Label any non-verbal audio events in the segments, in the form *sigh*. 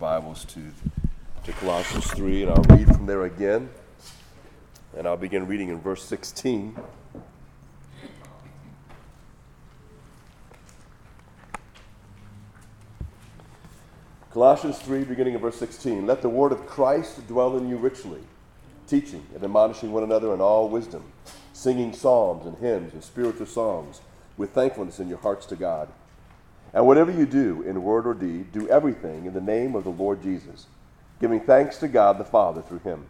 Bibles to, to Colossians 3, and I'll read from there again. And I'll begin reading in verse 16. Colossians 3, beginning in verse 16. Let the word of Christ dwell in you richly, teaching and admonishing one another in all wisdom, singing psalms and hymns and spiritual songs with thankfulness in your hearts to God. And whatever you do, in word or deed, do everything in the name of the Lord Jesus, giving thanks to God the Father through him.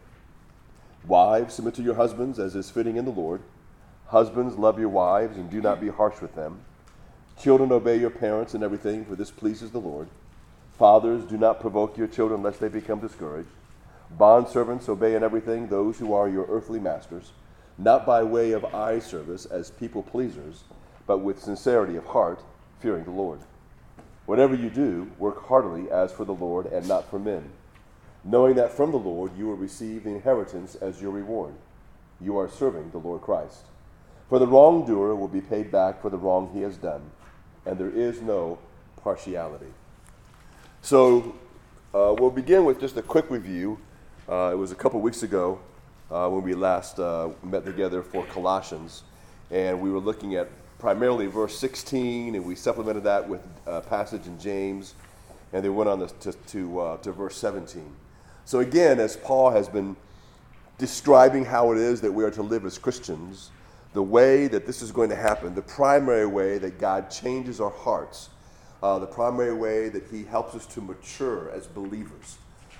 Wives, submit to your husbands as is fitting in the Lord. Husbands, love your wives and do not be harsh with them. Children, obey your parents in everything, for this pleases the Lord. Fathers, do not provoke your children lest they become discouraged. Bondservants, obey in everything those who are your earthly masters, not by way of eye service as people pleasers, but with sincerity of heart, fearing the Lord. Whatever you do, work heartily as for the Lord and not for men, knowing that from the Lord you will receive the inheritance as your reward. You are serving the Lord Christ. For the wrongdoer will be paid back for the wrong he has done, and there is no partiality. So uh, we'll begin with just a quick review. Uh, it was a couple weeks ago uh, when we last uh, met together for Colossians, and we were looking at primarily verse 16, and we supplemented that with a passage in James, and they went on to, to, uh, to verse 17. So, again, as Paul has been describing how it is that we are to live as Christians, the way that this is going to happen, the primary way that God changes our hearts, uh, the primary way that He helps us to mature as believers.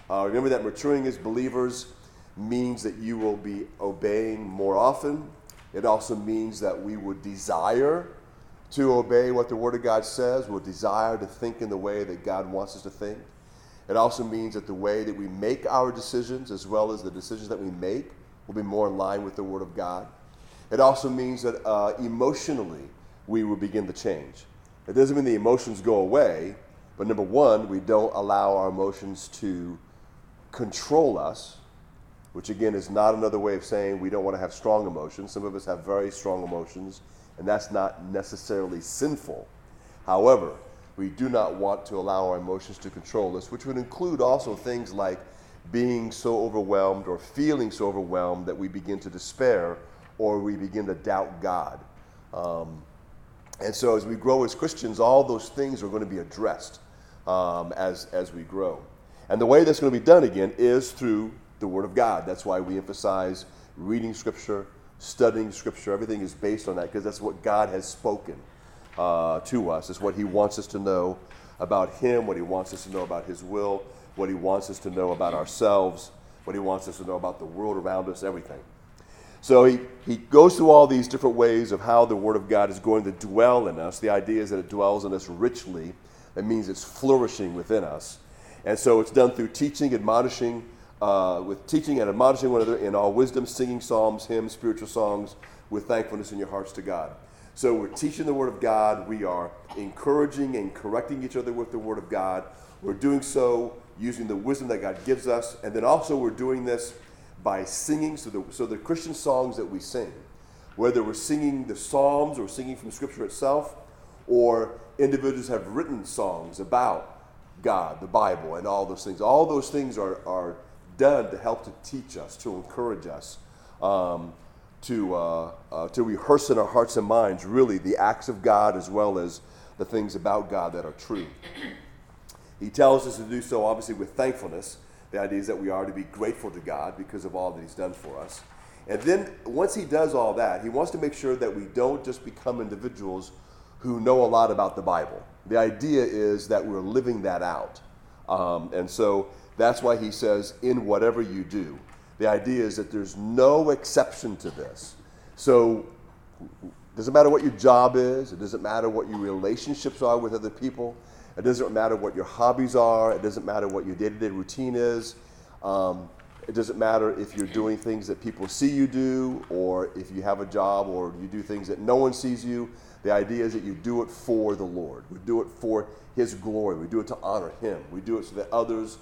Uh, remember that maturing as believers means that you will be obeying more often, it also means that we would desire to obey what the Word of God says, we'll desire to think in the way that God wants us to think. It also means that the way that we make our decisions, as well as the decisions that we make, will be more in line with the Word of God. It also means that uh, emotionally we will begin to change. It doesn't mean the emotions go away, but number one, we don't allow our emotions to control us which again is not another way of saying we don't want to have strong emotions. Some of us have very strong emotions, and that's not necessarily sinful. However, we do not want to allow our emotions to control us, which would include also things like being so overwhelmed or feeling so overwhelmed that we begin to despair or we begin to doubt God. Um, and so, as we grow as Christians, all those things are going to be addressed um, as, as we grow. And the way that's going to be done again is through the Word of God. That's why we emphasize reading Scripture, studying Scripture. Everything is based on that because that's what God has spoken uh, to us. It's what He wants us to know about Him, what He wants us to know about His will, what He wants us to know about ourselves, what He wants us to know about the world around us, everything. So he, he goes through all these different ways of how the Word of God is going to dwell in us. The idea is that it dwells in us richly. That means it's flourishing within us. And so it's done through teaching, admonishing, uh, with teaching and admonishing one another in all wisdom, singing psalms, hymns, spiritual songs, with thankfulness in your hearts to God. So we're teaching the Word of God. We are encouraging and correcting each other with the Word of God. We're doing so using the wisdom that God gives us. And then also we're doing this by singing. So the, so the Christian songs that we sing, whether we're singing the Psalms or singing from Scripture itself, or individuals have written songs about God, the Bible, and all those things. All those things are, are done to help to teach us, to encourage us, um, to, uh, uh, to rehearse in our hearts and minds really the acts of God as well as the things about God that are true. He tells us to do so obviously with thankfulness. The idea is that we are to be grateful to God because of all that He's done for us. And then once He does all that, He wants to make sure that we don't just become individuals who know a lot about the Bible. The idea is that we're living that out. Um, and so that's why he says, in whatever you do. The idea is that there's no exception to this. So it doesn't matter what your job is, it doesn't matter what your relationships are with other people, it doesn't matter what your hobbies are, it doesn't matter what your day to day routine is. Um, it doesn't matter if you're doing things that people see you do, or if you have a job, or you do things that no one sees you. The idea is that you do it for the Lord. We do it for His glory. We do it to honor Him. We do it so that others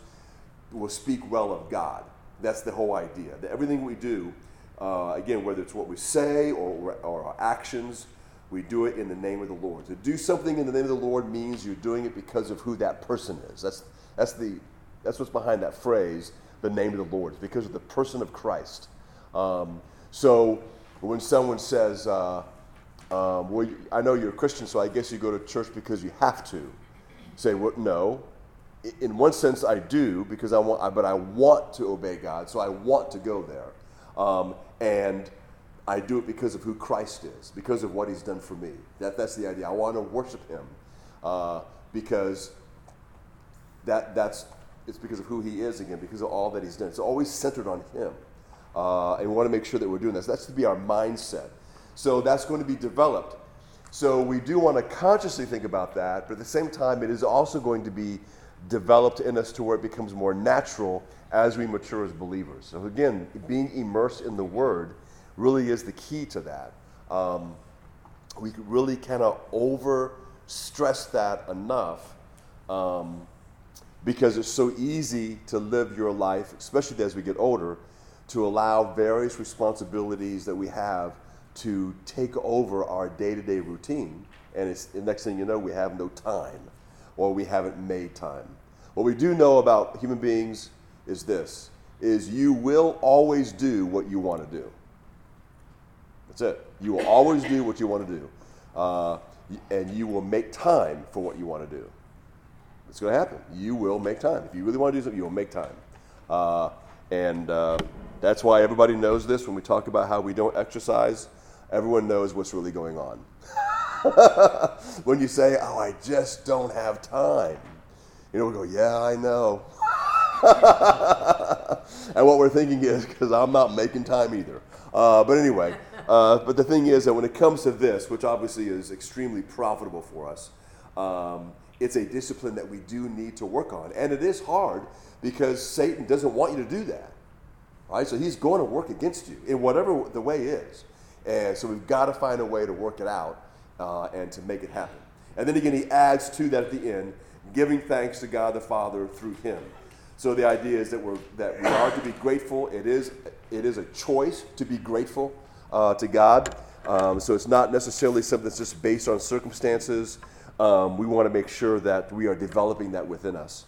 will speak well of God. That's the whole idea. That everything we do, uh, again, whether it's what we say or, or our actions, we do it in the name of the Lord. To do something in the name of the Lord means you're doing it because of who that person is. That's, that's the That's what's behind that phrase, the name of the Lord. It's because of the person of Christ. Um, so when someone says, uh, um, well, I know you're a Christian, so I guess you go to church because you have to. Say, well, no. In one sense, I do because I want, but I want to obey God, so I want to go there, um, and I do it because of who Christ is, because of what He's done for me. That, that's the idea. I want to worship Him uh, because that that's it's because of who He is again, because of all that He's done. It's always centered on Him, uh, and we want to make sure that we're doing this. That's to be our mindset. So that's going to be developed. So we do want to consciously think about that, but at the same time, it is also going to be developed in us to where it becomes more natural as we mature as believers. So again, being immersed in the Word really is the key to that. Um, we really cannot over stress that enough um, because it's so easy to live your life, especially as we get older, to allow various responsibilities that we have to take over our day to day routine. And it's the next thing you know, we have no time or we haven't made time. What we do know about human beings is this is you will always do what you want to do. That's it. You will always do what you want to do. Uh, and you will make time for what you want to do. It's going to happen. You will make time. If you really want to do something, you will make time. Uh, and uh, that's why everybody knows this when we talk about how we don't exercise everyone knows what's really going on. *laughs* *laughs* when you say, Oh, I just don't have time, you know, we go, Yeah, I know. *laughs* and what we're thinking is, because I'm not making time either. Uh, but anyway, uh, but the thing is that when it comes to this, which obviously is extremely profitable for us, um, it's a discipline that we do need to work on. And it is hard because Satan doesn't want you to do that. Right? So he's going to work against you in whatever the way is. And so we've got to find a way to work it out uh, and to make it happen. And then again, he adds to that at the end, giving thanks to God the Father through him. So the idea is that, we're, that we are to be grateful. It is, it is a choice to be grateful uh, to God. Um, so it's not necessarily something that's just based on circumstances. Um, we want to make sure that we are developing that within us,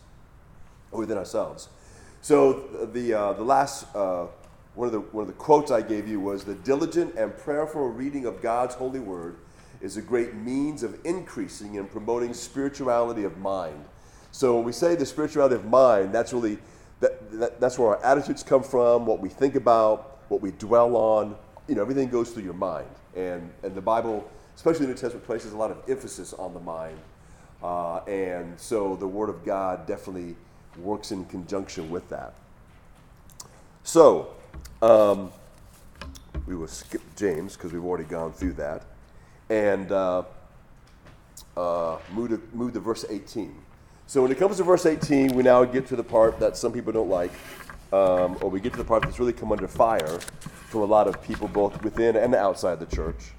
within ourselves. So the, uh, the last uh, one of the one of the quotes I gave you was the diligent and prayerful reading of God's holy word is a great means of increasing and promoting spirituality of mind. So when we say the spirituality of mind, that's really that, that, that's where our attitudes come from, what we think about, what we dwell on. You know, everything goes through your mind, and and the Bible, especially the New Testament, places a lot of emphasis on the mind, uh, and so the Word of God definitely works in conjunction with that. So um, we will skip James because we've already gone through that. And uh, uh, move, to, move to verse 18. So when it comes to verse 18, we now get to the part that some people don't like, um, or we get to the part that's really come under fire from a lot of people, both within and outside the church.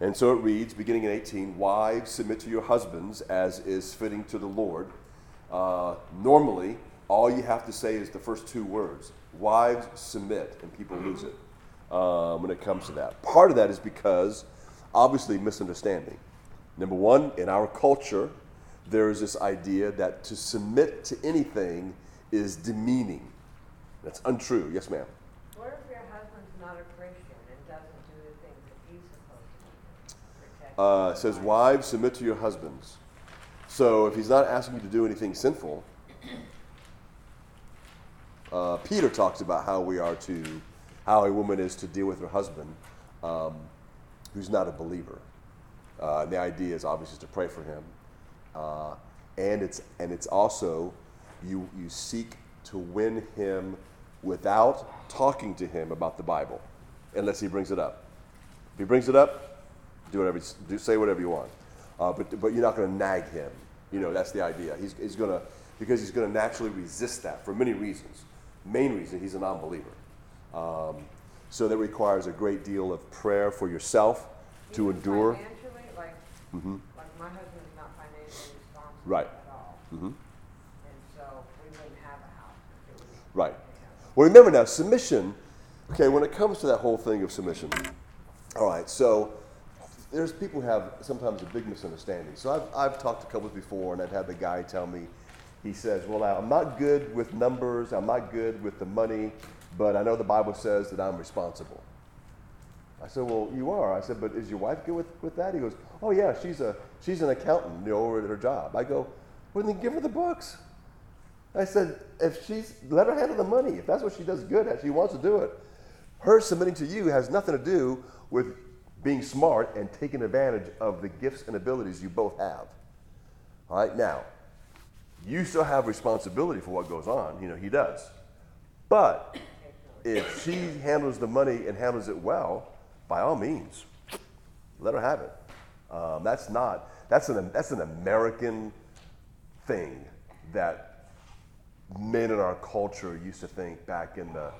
And so it reads, beginning in 18, Wives, submit to your husbands as is fitting to the Lord. Uh, normally, all you have to say is the first two words wives submit, and people lose it um, when it comes to that. Part of that is because, obviously, misunderstanding. Number one, in our culture, there is this idea that to submit to anything is demeaning. That's untrue. Yes, ma'am. What if your husband's not a Christian and doesn't do the things that he's supposed to do? Uh, it says, Wives, submit to your husbands. So if he's not asking you to do anything sinful, uh, Peter talks about how we are to, how a woman is to deal with her husband um, who's not a believer. Uh, the idea is obviously to pray for him, uh, and it's and it's also you you seek to win him without talking to him about the Bible, unless he brings it up. If he brings it up, do whatever, do say whatever you want, uh, but but you're not going to nag him. You know that's the idea. He's he's going to because he's going to naturally resist that for many reasons main reason he's a non believer. Um, so that requires a great deal of prayer for yourself to endure. Financially, like, Mm-hmm. like my husband is not financially responsible Right. at all. Mm-hmm. And so we wouldn't have a house. if it was- Right. Well, remember now, submission. Okay, when it comes to that whole thing of submission, all right. So there's people who have sometimes a big misunderstanding. So I've I've talked to couples before, and I've had the guy tell me, he says, Well, now, I'm not good with numbers, I'm not good with the money, but I know the Bible says that I'm responsible. I said, Well, you are. I said, But is your wife good with, with that? He goes, Oh, yeah, she's, a, she's an accountant, you know, over at her job. I go, Well, then give her the books. I said, If she's, let her handle the money. If that's what she does good at, she wants to do it. Her submitting to you has nothing to do with being smart and taking advantage of the gifts and abilities you both have. All right, now, you still have responsibility for what goes on. You know, he does. But if she handles the money and handles it well, by all means, let her have it. Um, that's not, that's an, that's an American thing that men in our culture used to think back in the,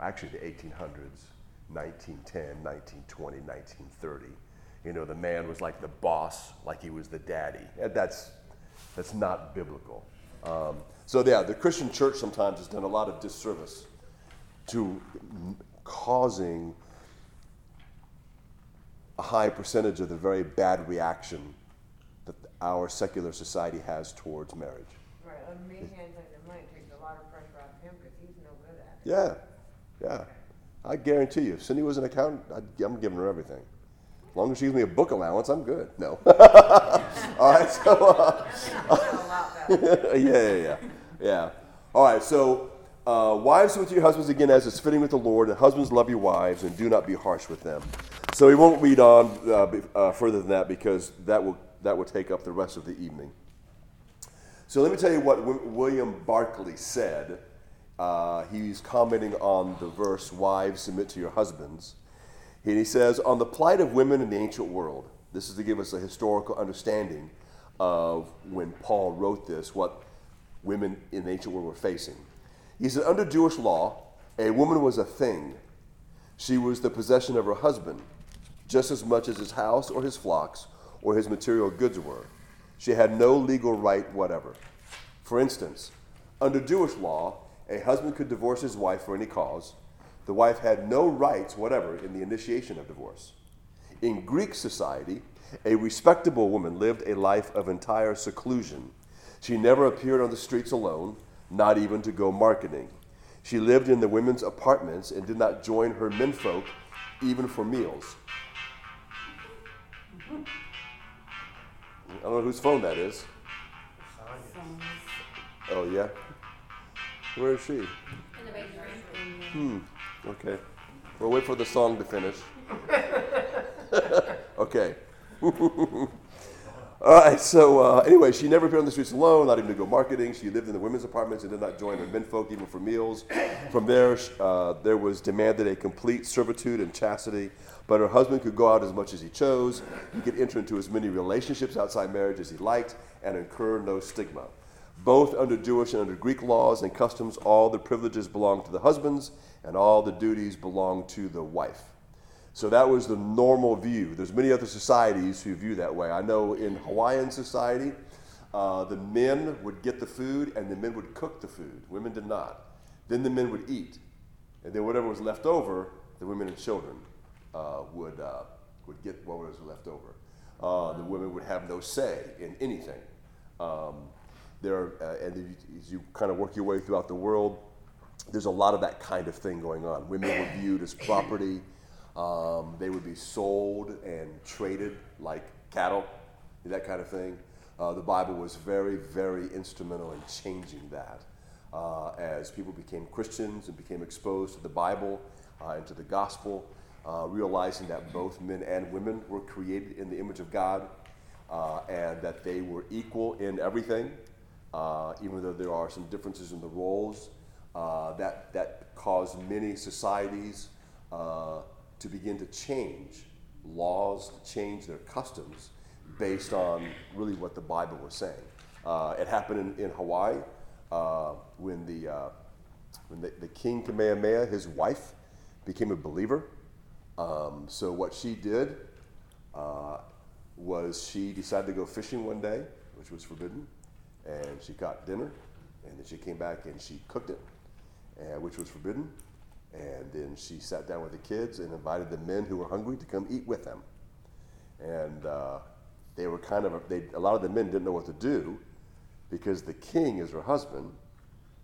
actually the 1800s, 1910, 1920, 1930. You know, the man was like the boss, like he was the daddy. That's, that's not biblical. Um, so, yeah, the Christian church sometimes has done a lot of disservice to causing a high percentage of the very bad reaction that our secular society has towards marriage. Right, on me handling the money takes a lot of pressure off him because he's no good at it. Yeah, yeah. I guarantee you, if Cindy was an accountant, I'd, I'm giving her everything. As long as she gives me a book allowance, I'm good. No. *laughs* All right, so. Uh, *laughs* A lot better. *laughs* yeah, yeah, yeah, yeah. All right, so uh, wives with your husbands again as is fitting with the Lord, and husbands love your wives and do not be harsh with them. So we won't read on uh, uh, further than that because that will that will take up the rest of the evening. So let me tell you what w- William Barclay said. Uh, he's commenting on the verse, "Wives submit to your husbands." And he says, on the plight of women in the ancient world, this is to give us a historical understanding of when Paul wrote this, what women in the ancient world were facing. He said, under Jewish law, a woman was a thing. She was the possession of her husband, just as much as his house or his flocks or his material goods were. She had no legal right whatever. For instance, under Jewish law, a husband could divorce his wife for any cause. The wife had no rights whatever in the initiation of divorce. In Greek society, a respectable woman lived a life of entire seclusion. She never appeared on the streets alone, not even to go marketing. She lived in the women's apartments and did not join her menfolk even for meals. I don't know whose phone that is. Oh, yeah? Where is she? In the basement. Hmm. Okay. We'll wait for the song to finish. *laughs* *laughs* okay. *laughs* All right. So uh, anyway, she never appeared on the streets alone, not even to go marketing. She lived in the women's apartments and did not join her menfolk even for meals. From there, uh, there was demanded a complete servitude and chastity. But her husband could go out as much as he chose. He could enter into as many relationships outside marriage as he liked and incur no stigma. Both under Jewish and under Greek laws and customs, all the privileges belonged to the husbands and all the duties belonged to the wife. So that was the normal view. There's many other societies who view that way. I know in Hawaiian society, uh, the men would get the food and the men would cook the food. Women did not. Then the men would eat, and then whatever was left over, the women and children uh, would uh, would get what was left over. Uh, the women would have no say in anything. Um, there, uh, and as you kind of work your way throughout the world, there's a lot of that kind of thing going on. Women were viewed as property. Um, they would be sold and traded like cattle, that kind of thing. Uh, the Bible was very, very instrumental in changing that. Uh, as people became Christians and became exposed to the Bible uh, and to the gospel, uh, realizing that both men and women were created in the image of God uh, and that they were equal in everything, uh, even though there are some differences in the roles. That, that caused many societies to begin to change laws, to change their customs based on really what the Bible was saying. Uh, it happened in, in Hawaii uh, when, the, uh, when the, the king Kamehameha, his wife, became a believer. Um, so what she did uh, was she decided to go fishing one day, which was forbidden, and she caught dinner, and then she came back and she cooked it, which was forbidden, and then she sat down with the kids and invited the men who were hungry to come eat with them, and uh, they were kind of they a lot of the men didn't know what to do because the king is her husband.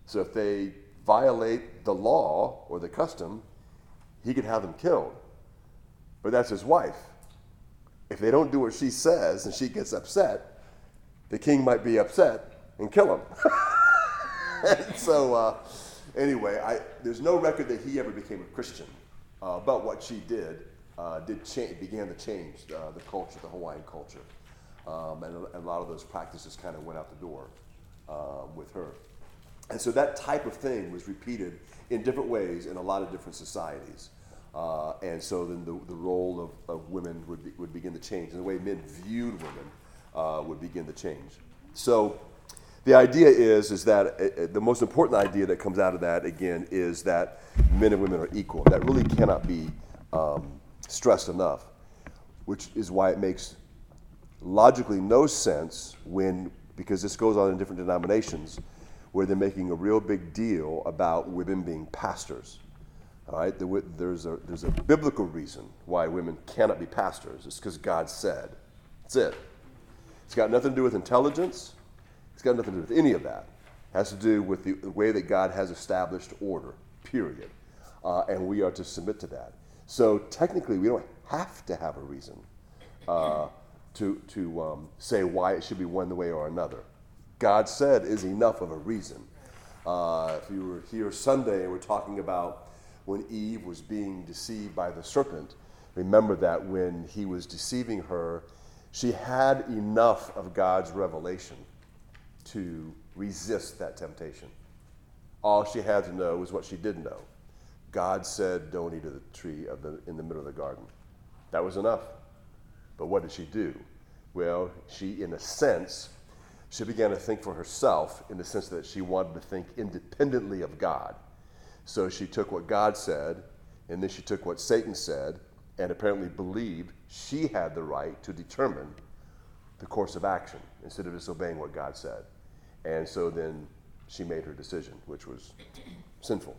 So if they violate the law or the custom, he could have them killed. But that's his wife. If they don't do what she says and she gets upset, the king might be upset and kill him. *laughs* and so, uh, anyway, I, there's no record that he ever became a Christian. Uh, but what she did uh, did cha- began to change uh, the culture, the Hawaiian culture. Um, and, a, a lot of those practices kind of went out the door uh, with her. And so that type of thing was repeated in different ways in a lot of different societies. Uh, and so then the, the role of, of women would, be, would begin to change, and the way men viewed women uh, would begin to change. So the idea is, is that uh, uh, the most important idea that comes out of that, again, is that men and women are equal. That really cannot be um, stressed enough, which is why it makes logically no sense when, because this goes on in different denominations, where they're making a real big deal about women being pastors. All right, there's a, there's a biblical reason why women cannot be pastors. It's because God said. That's it. It's got nothing to do with intelligence. It's got nothing to do with any of that. It has to do with the, the way that God has established order, period. Uh, and we are to submit to that. So technically, we don't have to have a reason uh, to, to um, say why it should be one way or another. God said is enough of a reason. Uh, if you were here Sunday and we're talking about when Eve was being deceived by the serpent, remember that when he was deceiving her, she had enough of God's revelation to resist that temptation. All she had to know was what she did know. God said, Don't eat of the tree of the, in the middle of the garden. That was enough. But what did she do? Well, she, in a sense, she began to think for herself in the sense that she wanted to think independently of God. So she took what God said, and then she took what Satan said, and apparently believed she had the right to determine the course of action instead of just obeying what God said. And so then she made her decision, which was *clears throat* sinful.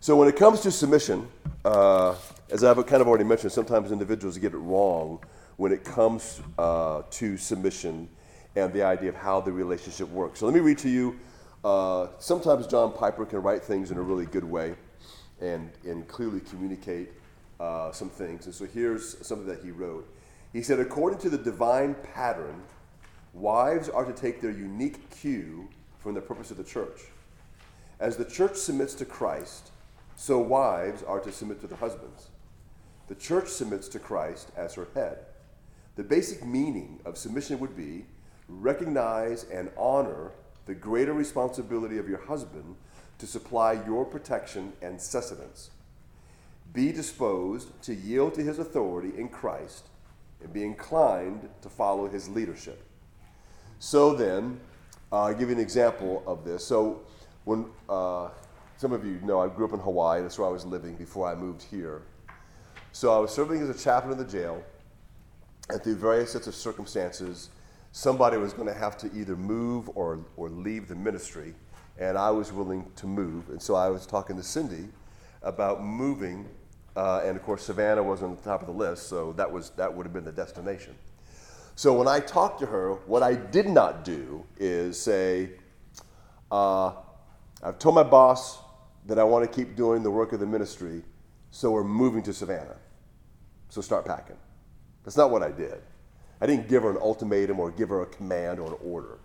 So when it comes to submission, uh, as I've kind of already mentioned, sometimes individuals get it wrong when it comes uh, to submission and the idea of how the relationship works. So let me read to you. Uh, sometimes John Piper can write things in a really good way and, and clearly communicate uh, some things. And so here's something that he wrote. He said, according to the divine pattern, wives are to take their unique cue from the purpose of the church. As the church submits to Christ, so wives are to submit to their husbands. The church submits to Christ as her head. The basic meaning of submission would be recognize and honor the greater responsibility of your husband to supply your protection and sustenance. Be disposed to yield to his authority in Christ and be inclined to follow his leadership. So then, uh, I'll give you an example of this. So, when uh, some of you know I grew up in Hawaii. That's where I was living before I moved here. So I was serving as a chaplain in the jail, and through various sets of circumstances, somebody was going to have to either move or, or leave the ministry, and I was willing to move. And so I was talking to Cindy about moving, uh, and of course Savannah was on the top of the list, so that was that would have been the destination. So when I talked to her, what I did not do is say, uh, I've told my boss that I want to keep doing the work of the ministry, so we're moving to Savannah. So start packing. That's not what I did. I didn't give her an ultimatum or give her a command or an order.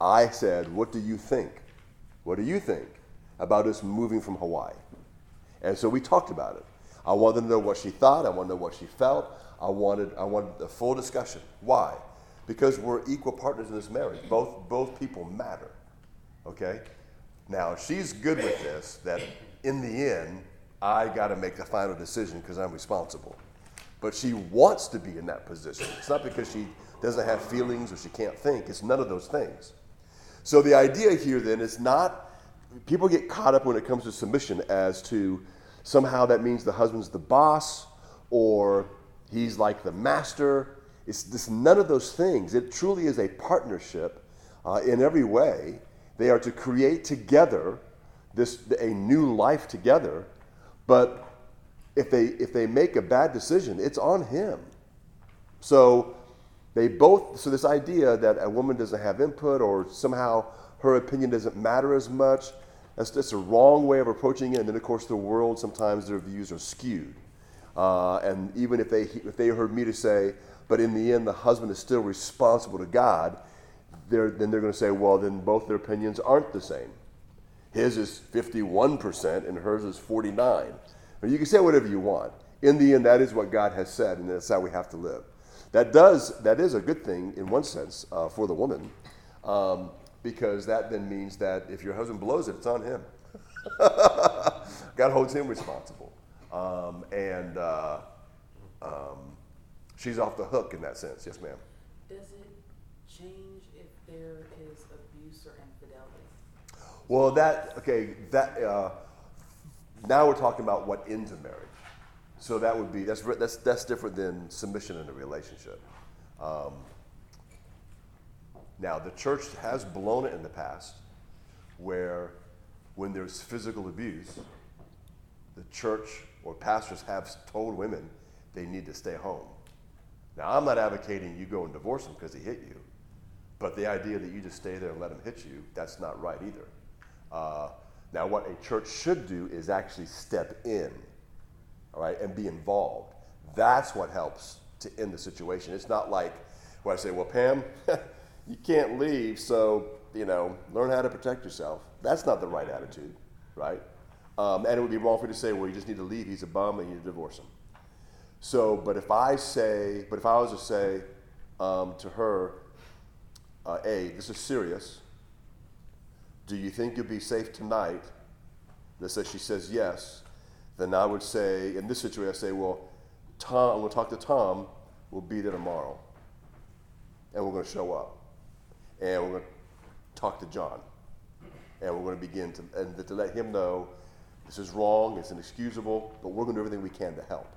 I said, What do you think? What do you think about us moving from Hawaii? And so we talked about it. I wanted to know what she thought. I wanted to know what she felt. I wanted, I wanted a full discussion. Why? Because we're equal partners in this marriage. Both, both people matter. Okay? Now, she's good with this, that in the end, I got to make the final decision because I'm responsible. But she wants to be in that position. It's not because she doesn't have feelings or she can't think, it's none of those things. So the idea here then is not, people get caught up when it comes to submission as to somehow that means the husband's the boss or he's like the master. It's just none of those things. It truly is a partnership uh, in every way they are to create together this a new life together. But if they if they make a bad decision, it's on him. So they both, so this idea that a woman doesn't have input or somehow her opinion doesn't matter as much, that's just a wrong way of approaching it. And then, of course, the world, sometimes their views are skewed. Uh, and even if they, if they heard me to say, but in the end, the husband is still responsible to God, they're, then they're going to say, well, then both their opinions aren't the same. His is 51% and hers is 49. you can say whatever you want. In the end, that is what God has said, and that's how we have to live. That does that is a good thing in one sense uh, for the woman, um, because that then means that if your husband blows it, it's on him. *laughs* God holds him responsible, um, and uh, um, she's off the hook in that sense. Yes, ma'am. Does it change if there is abuse or infidelity? Well, that okay. That uh, now we're talking about what ends a marriage. So that would be that's that's that's different than submission in a relationship. Um, now the church has blown it in the past, where when there's physical abuse, the church or pastors have told women they need to stay home. Now I'm not advocating you go and divorce him because he hit you, but the idea that you just stay there and let him hit you, that's not right either. Uh, now what a church should do is actually step in all right, and be involved. That's what helps to end the situation. It's not like where I say, well, Pam, *laughs* you can't leave, so, you know, learn how to protect yourself. That's not the right attitude, right? Um, and it would be wrong for you to say, well, you just need to leave. He's a bum and you need to divorce him. So, but if I say, but if I was to say um, to her, uh, A, this is serious. Do you think you'll be safe tonight? Let's say she says yes then I would say, in this situation, I say, well, Tom, I'm going to talk to Tom. We'll be there tomorrow. And we're going to show up. And we're going to talk to John. And we're going to begin to, and to let him know this is wrong, it's inexcusable, but we're going to do everything we can to help.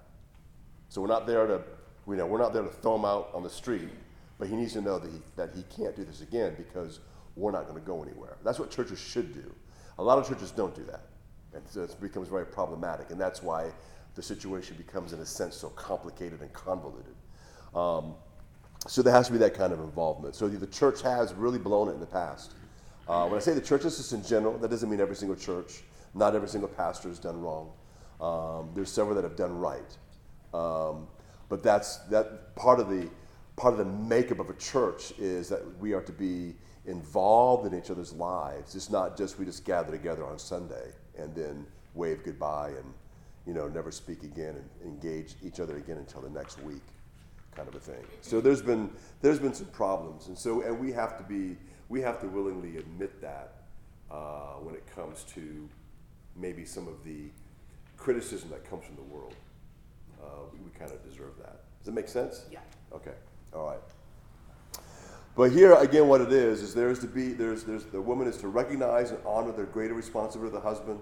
So we're not there to, you know, we're not there to throw him out on the street, but he needs to know that he, that he can't do this again because we're not going to go anywhere. That's what churches should do. A lot of churches don't do that. And so it becomes very problematic. And that's why the situation becomes, in a sense, so complicated and convoluted. Um, so there has to be that kind of involvement. So the church has really blown it in the past. Uh, when I say the church, is in general. That doesn't mean every single church. Not every single pastor has done wrong. Um, there's several that have done right. Um, but that's that part of the part of the makeup of a church is that we are to be involved in each other's lives. It's not just we just gather together on Sunday and then wave goodbye and you know never speak again and engage each other again until the next week kind of a thing. So there's been there's been some problems. And so and we have to be we have to willingly admit that uh, when it comes to maybe some of the criticism that comes from the world. Uh, we, we kind of deserve that. Does that make sense? Yeah. okay. All right. But here again, what it is is there's to be there's there's the woman is to recognize and honor the greater responsibility of the husband,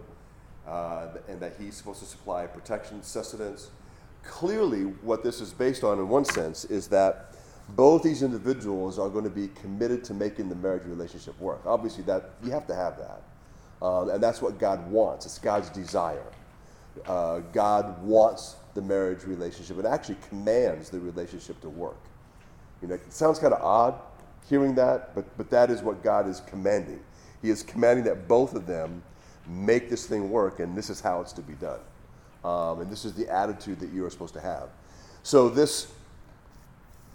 uh, and that he's supposed to supply protection, sustenance. Clearly, what this is based on, in one sense, is that both these individuals are going to be committed to making the marriage relationship work. Obviously, that you have to have that, um, and that's what God wants. It's God's desire. Uh, God wants the marriage relationship. It actually commands the relationship to work. You know, it sounds kind of odd, hearing that, but, but that is what God is commanding. He is commanding that both of them make this thing work, and this is how it's to be done. Um, and this is the attitude that you are supposed to have. So this,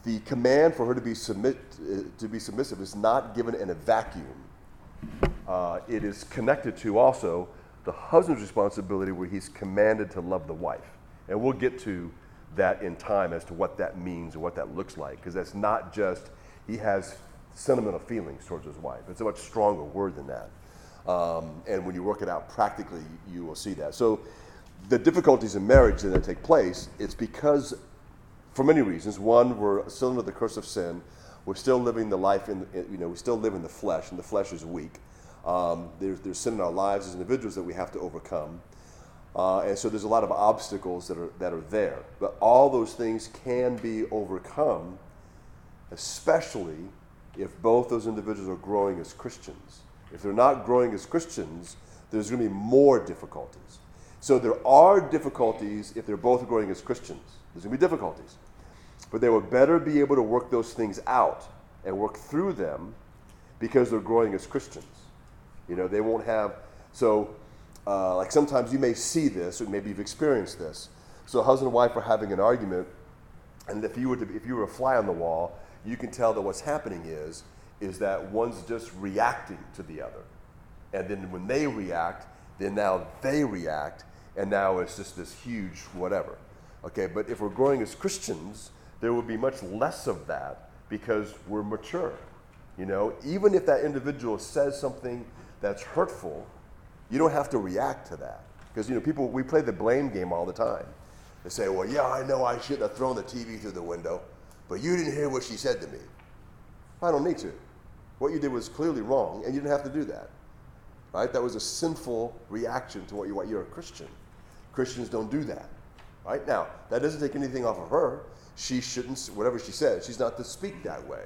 the command for her to be submit uh, to be submissive is not given in a vacuum. Uh, it is connected to also the husband's responsibility, where he's commanded to love the wife, and we'll get to that in time as to what that means and what that looks like, because that's not just he has sentimental feelings towards his wife. It's a much stronger word than that. Um, and when you work it out practically, you will see that. So the difficulties in marriage that take place, it's because, for many reasons. One, we're still under the curse of sin. We're still living the life in, you know, we still live in the flesh, and the flesh is weak. Um, there's, there's sin in our lives as individuals that we have to overcome. Uh, and so there's a lot of obstacles that are, that are there. But all those things can be overcome especially if both those individuals are growing as Christians. If they're not growing as Christians, there's going to be more difficulties. So there are difficulties if they're both growing as Christians. There's going to be difficulties. but they will better be able to work those things out and work through them because they're growing as Christians. You know, they won't have, so uh, like sometimes you may see this, or maybe you've experienced this. So, husband and wife are having an argument, and if you were to, if you were a fly on the wall, you can tell that what's happening is is that one's just reacting to the other, and then when they react, then now they react, and now it's just this huge whatever. Okay, but if we're growing as Christians, there will be much less of that because we're mature. You know, even if that individual says something that's hurtful, you don't have to react to that. Because, you know, people, we play the blame game all the time. They say, well, yeah, I know I shouldn't have thrown the TV through the window, but you didn't hear what she said to me. I don't need to. What you did was clearly wrong, and you didn't have to do that. Right? That was a sinful reaction to what, you, what you're a Christian. Christians don't do that. Right? Now, that doesn't take anything off of her. She shouldn't, whatever she says, she's not to speak that way.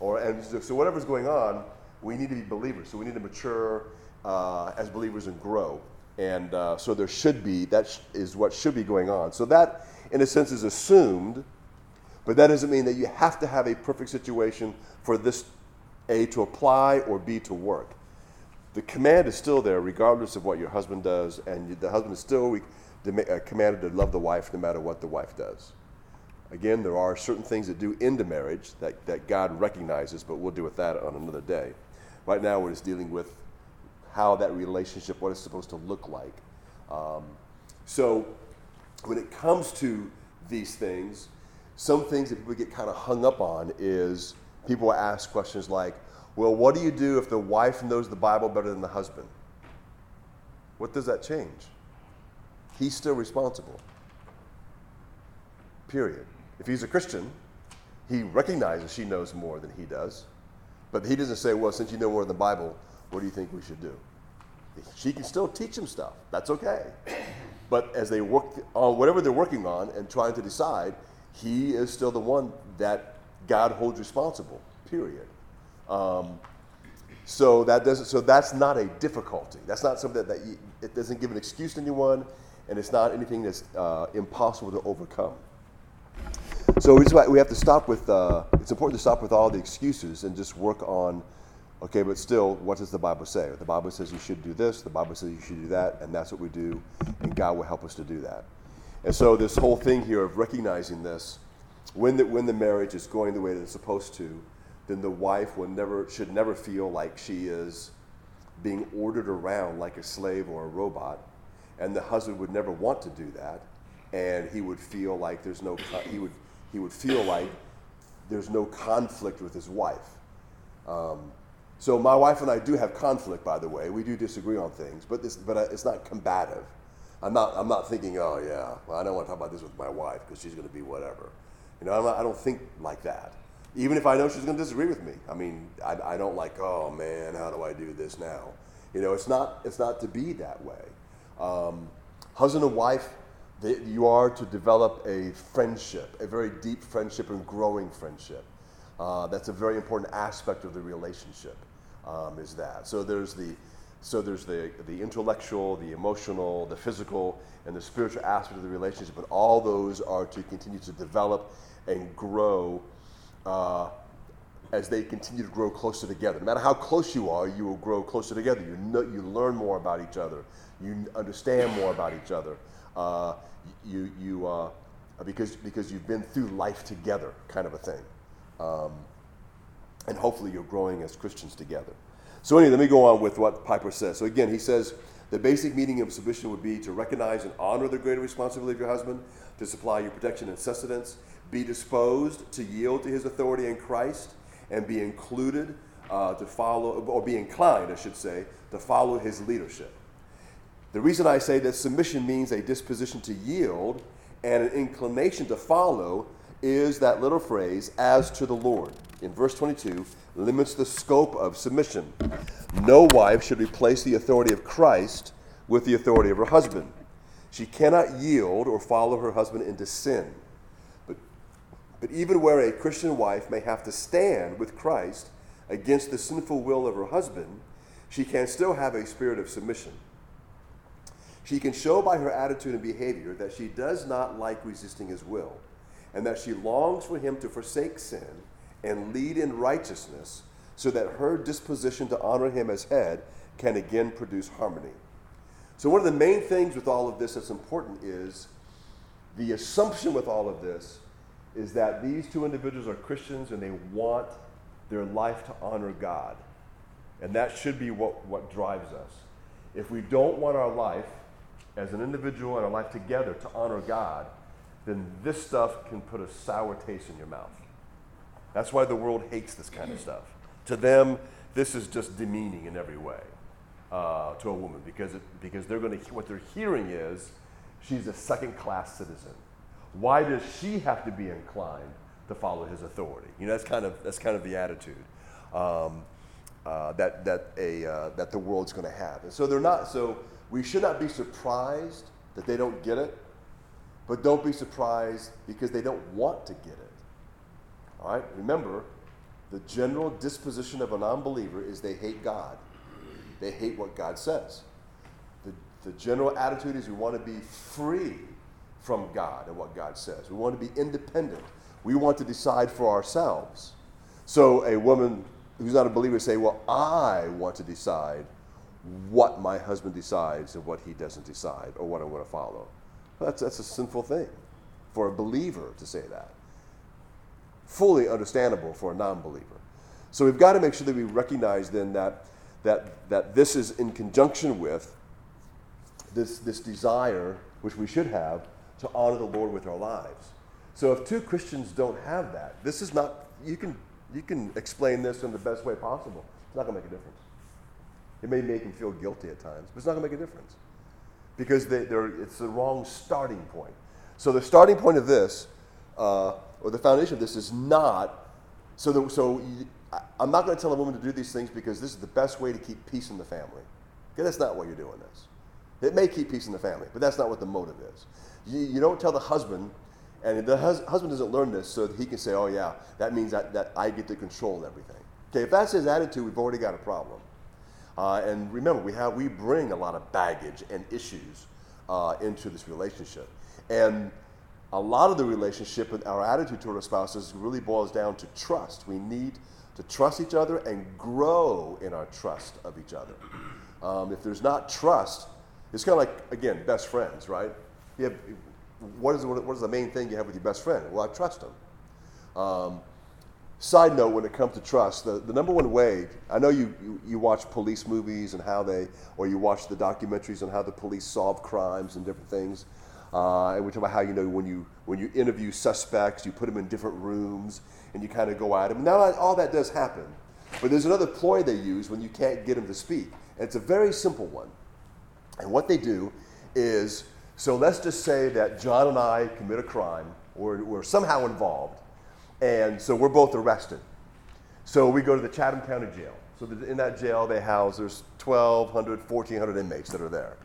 Or, and so whatever's going on, we need to be believers. So we need to mature uh, as believers and grow. And uh, so there should be, that sh- is what should be going on. So that, in a sense, is assumed, but that doesn't mean that you have to have a perfect situation for this A to apply or B to work. The command is still there regardless of what your husband does, and the husband is still uh, commanded to love the wife no matter what the wife does. Again, there are certain things that do into marriage that, that God recognizes, but we'll deal with that on another day. Right now, we're just dealing with how that relationship, what it's supposed to look like. Um, so, when it comes to these things, some things that people get kind of hung up on is people ask questions like, well, what do you do if the wife knows the Bible better than the husband? What does that change? He's still responsible. Period. If he's a Christian, he recognizes she knows more than he does. But he doesn't say, well, since you know more than the Bible, what do you think we should do? She can still teach him stuff. That's okay. *clears throat* But as they work on whatever they're working on and trying to decide, he is still the one that God holds responsible, period. Um, so that doesn't. So that's not a difficulty. That's not something that, that you, it doesn't give an excuse to anyone, and it's not anything that's uh, impossible to overcome. So we, have to stop with, uh, it's important to stop with all the excuses and just work on, okay, but still, what does the Bible say? The Bible says you should do this, the Bible says you should do that, and that's what we do, and God will help us to do that. And so this whole thing here of recognizing this, when the, when the marriage is going the way that it's supposed to, then the wife will never, should never feel like she is being ordered around like a slave or a robot, and the husband would never want to do that, and he would feel like there's no, he would he would feel like there's no conflict with his wife. Um, so my wife and I do have conflict, by the way. We do disagree on things, but this, but it's not combative. I'm not, I'm not thinking, oh yeah, well, I don't want to talk about this with my wife because she's going to be whatever. You know, not, i don't think like that. Even if I know she's going to disagree with me, I mean, I, I don't like, oh man, how do I do this now? You know, it's not, it's not to be that way. Um, husband and wife that you are to develop a friendship, a very deep friendship and growing friendship. Uh, that's a very important aspect of the relationship. Um, is that so? There's the so there's the the intellectual, the emotional, the physical, and the spiritual aspect of the relationship. But all those are to continue to develop and grow. Uh, as they continue to grow closer together. No matter how close you are, you will grow closer together. You know, you learn more about each other. You understand more about each other uh, you, you, uh, because, because you've been through life together, kind of a thing. Um, and hopefully you're growing as Christians together. So, anyway, let me go on with what Piper says. So, again, he says the basic meaning of submission would be to recognize and honor the greater responsibility of your husband, to supply your protection and sustenance, be disposed to yield to his authority in Christ, and be included uh, to follow, or be inclined, I should say, to follow his leadership. The reason I say that submission means a disposition to yield and an inclination to follow is that little phrase, as to the Lord. In verse 22, limits the scope of submission. No wife should replace the authority of Christ with the authority of her husband. She cannot yield or follow her husband into sin. But, even where a Christian wife may have to stand with Christ against the sinful will of her husband, she can still have a spirit of submission. She can show by her attitude and behavior that she does not like resisting his will, and that she longs for him to forsake sin and lead in righteousness, so that her disposition to honor him as head can again produce harmony. So, one of the main things with all of this that's important is the assumption with all of this is that these two individuals are Christians and they want their life to honor God. And that should be what, what drives us. If we don't want our life as an individual and our life together to honor God, then this stuff can put a sour taste in your mouth. That's why the world hates this kind of stuff. To them, this is just demeaning in every way uh, to a woman because, it, because they're to, what they're hearing is she's a second class citizen. Why does she have to be inclined to follow his authority? You know, that's kind of, that's kind of the attitude. Um, uh, that, that, a, uh, that the world's going to have. And so they're not, so we should not be surprised that they don't get it, but don't be surprised because they don't want to get it. All right? Remember, the general disposition of a non believer is they hate God, they hate what God says. The, the general attitude is we want to be free from God and what God says, we want to be independent, we want to decide for ourselves. So a woman who's not a believer say, Well, I want to decide what my husband decides and what he doesn't decide or what I'm going to follow. That's, that's a sinful thing for a believer to say that. Fully understandable for a non believer. So we've got to make sure that we recognize then that, that, that this is in conjunction with this, this desire, which we should have, to honor the Lord with our lives. So if two Christians don't have that, this is not, you can you can explain this in the best way possible. It's not going to make a difference. It may make them feel guilty at times, but it's not going to make a difference because they, it's the wrong starting point. So the starting point of this, uh, or the foundation of this, is not. So, the, so you, I'm not going to tell a woman to do these things because this is the best way to keep peace in the family. Okay, that's not why you're doing this. It may keep peace in the family, but that's not what the motive is. You, you don't tell the husband and the hus- husband doesn't learn this, so he can say, oh, yeah, that means that, that I get to control everything. Okay, if that's his attitude, we've already got a problem. Uh, and remember, we, have, we bring a lot of baggage and issues uh, into this relationship. And a lot of the relationship and our attitude toward our spouses really boils down to trust. We need to trust each other and grow in our trust of each other. Um, if there's not trust, it's kind of like, again, best friends, right? You have, what is, what is the main thing you have with your best friend? Well, I trust him. Um, side note, when it comes to trust, the, the number one way, I know you, you, you, watch police movies and how they, or you watch the documentaries on how the police solve crimes and different things. Uh, and we talk about how, you know, when you, when you interview suspects, you put them in different rooms and you kind of go at them. Now, all that does happen. But there's another ploy they use when you can't get them to speak. And it's a very simple one. And what they do is so let's just say that John and I commit a crime, or we're somehow involved, and so we're both arrested. So we go to the Chatham County Jail. So in that jail, they house, there's 1,200, 1,400 inmates that are there.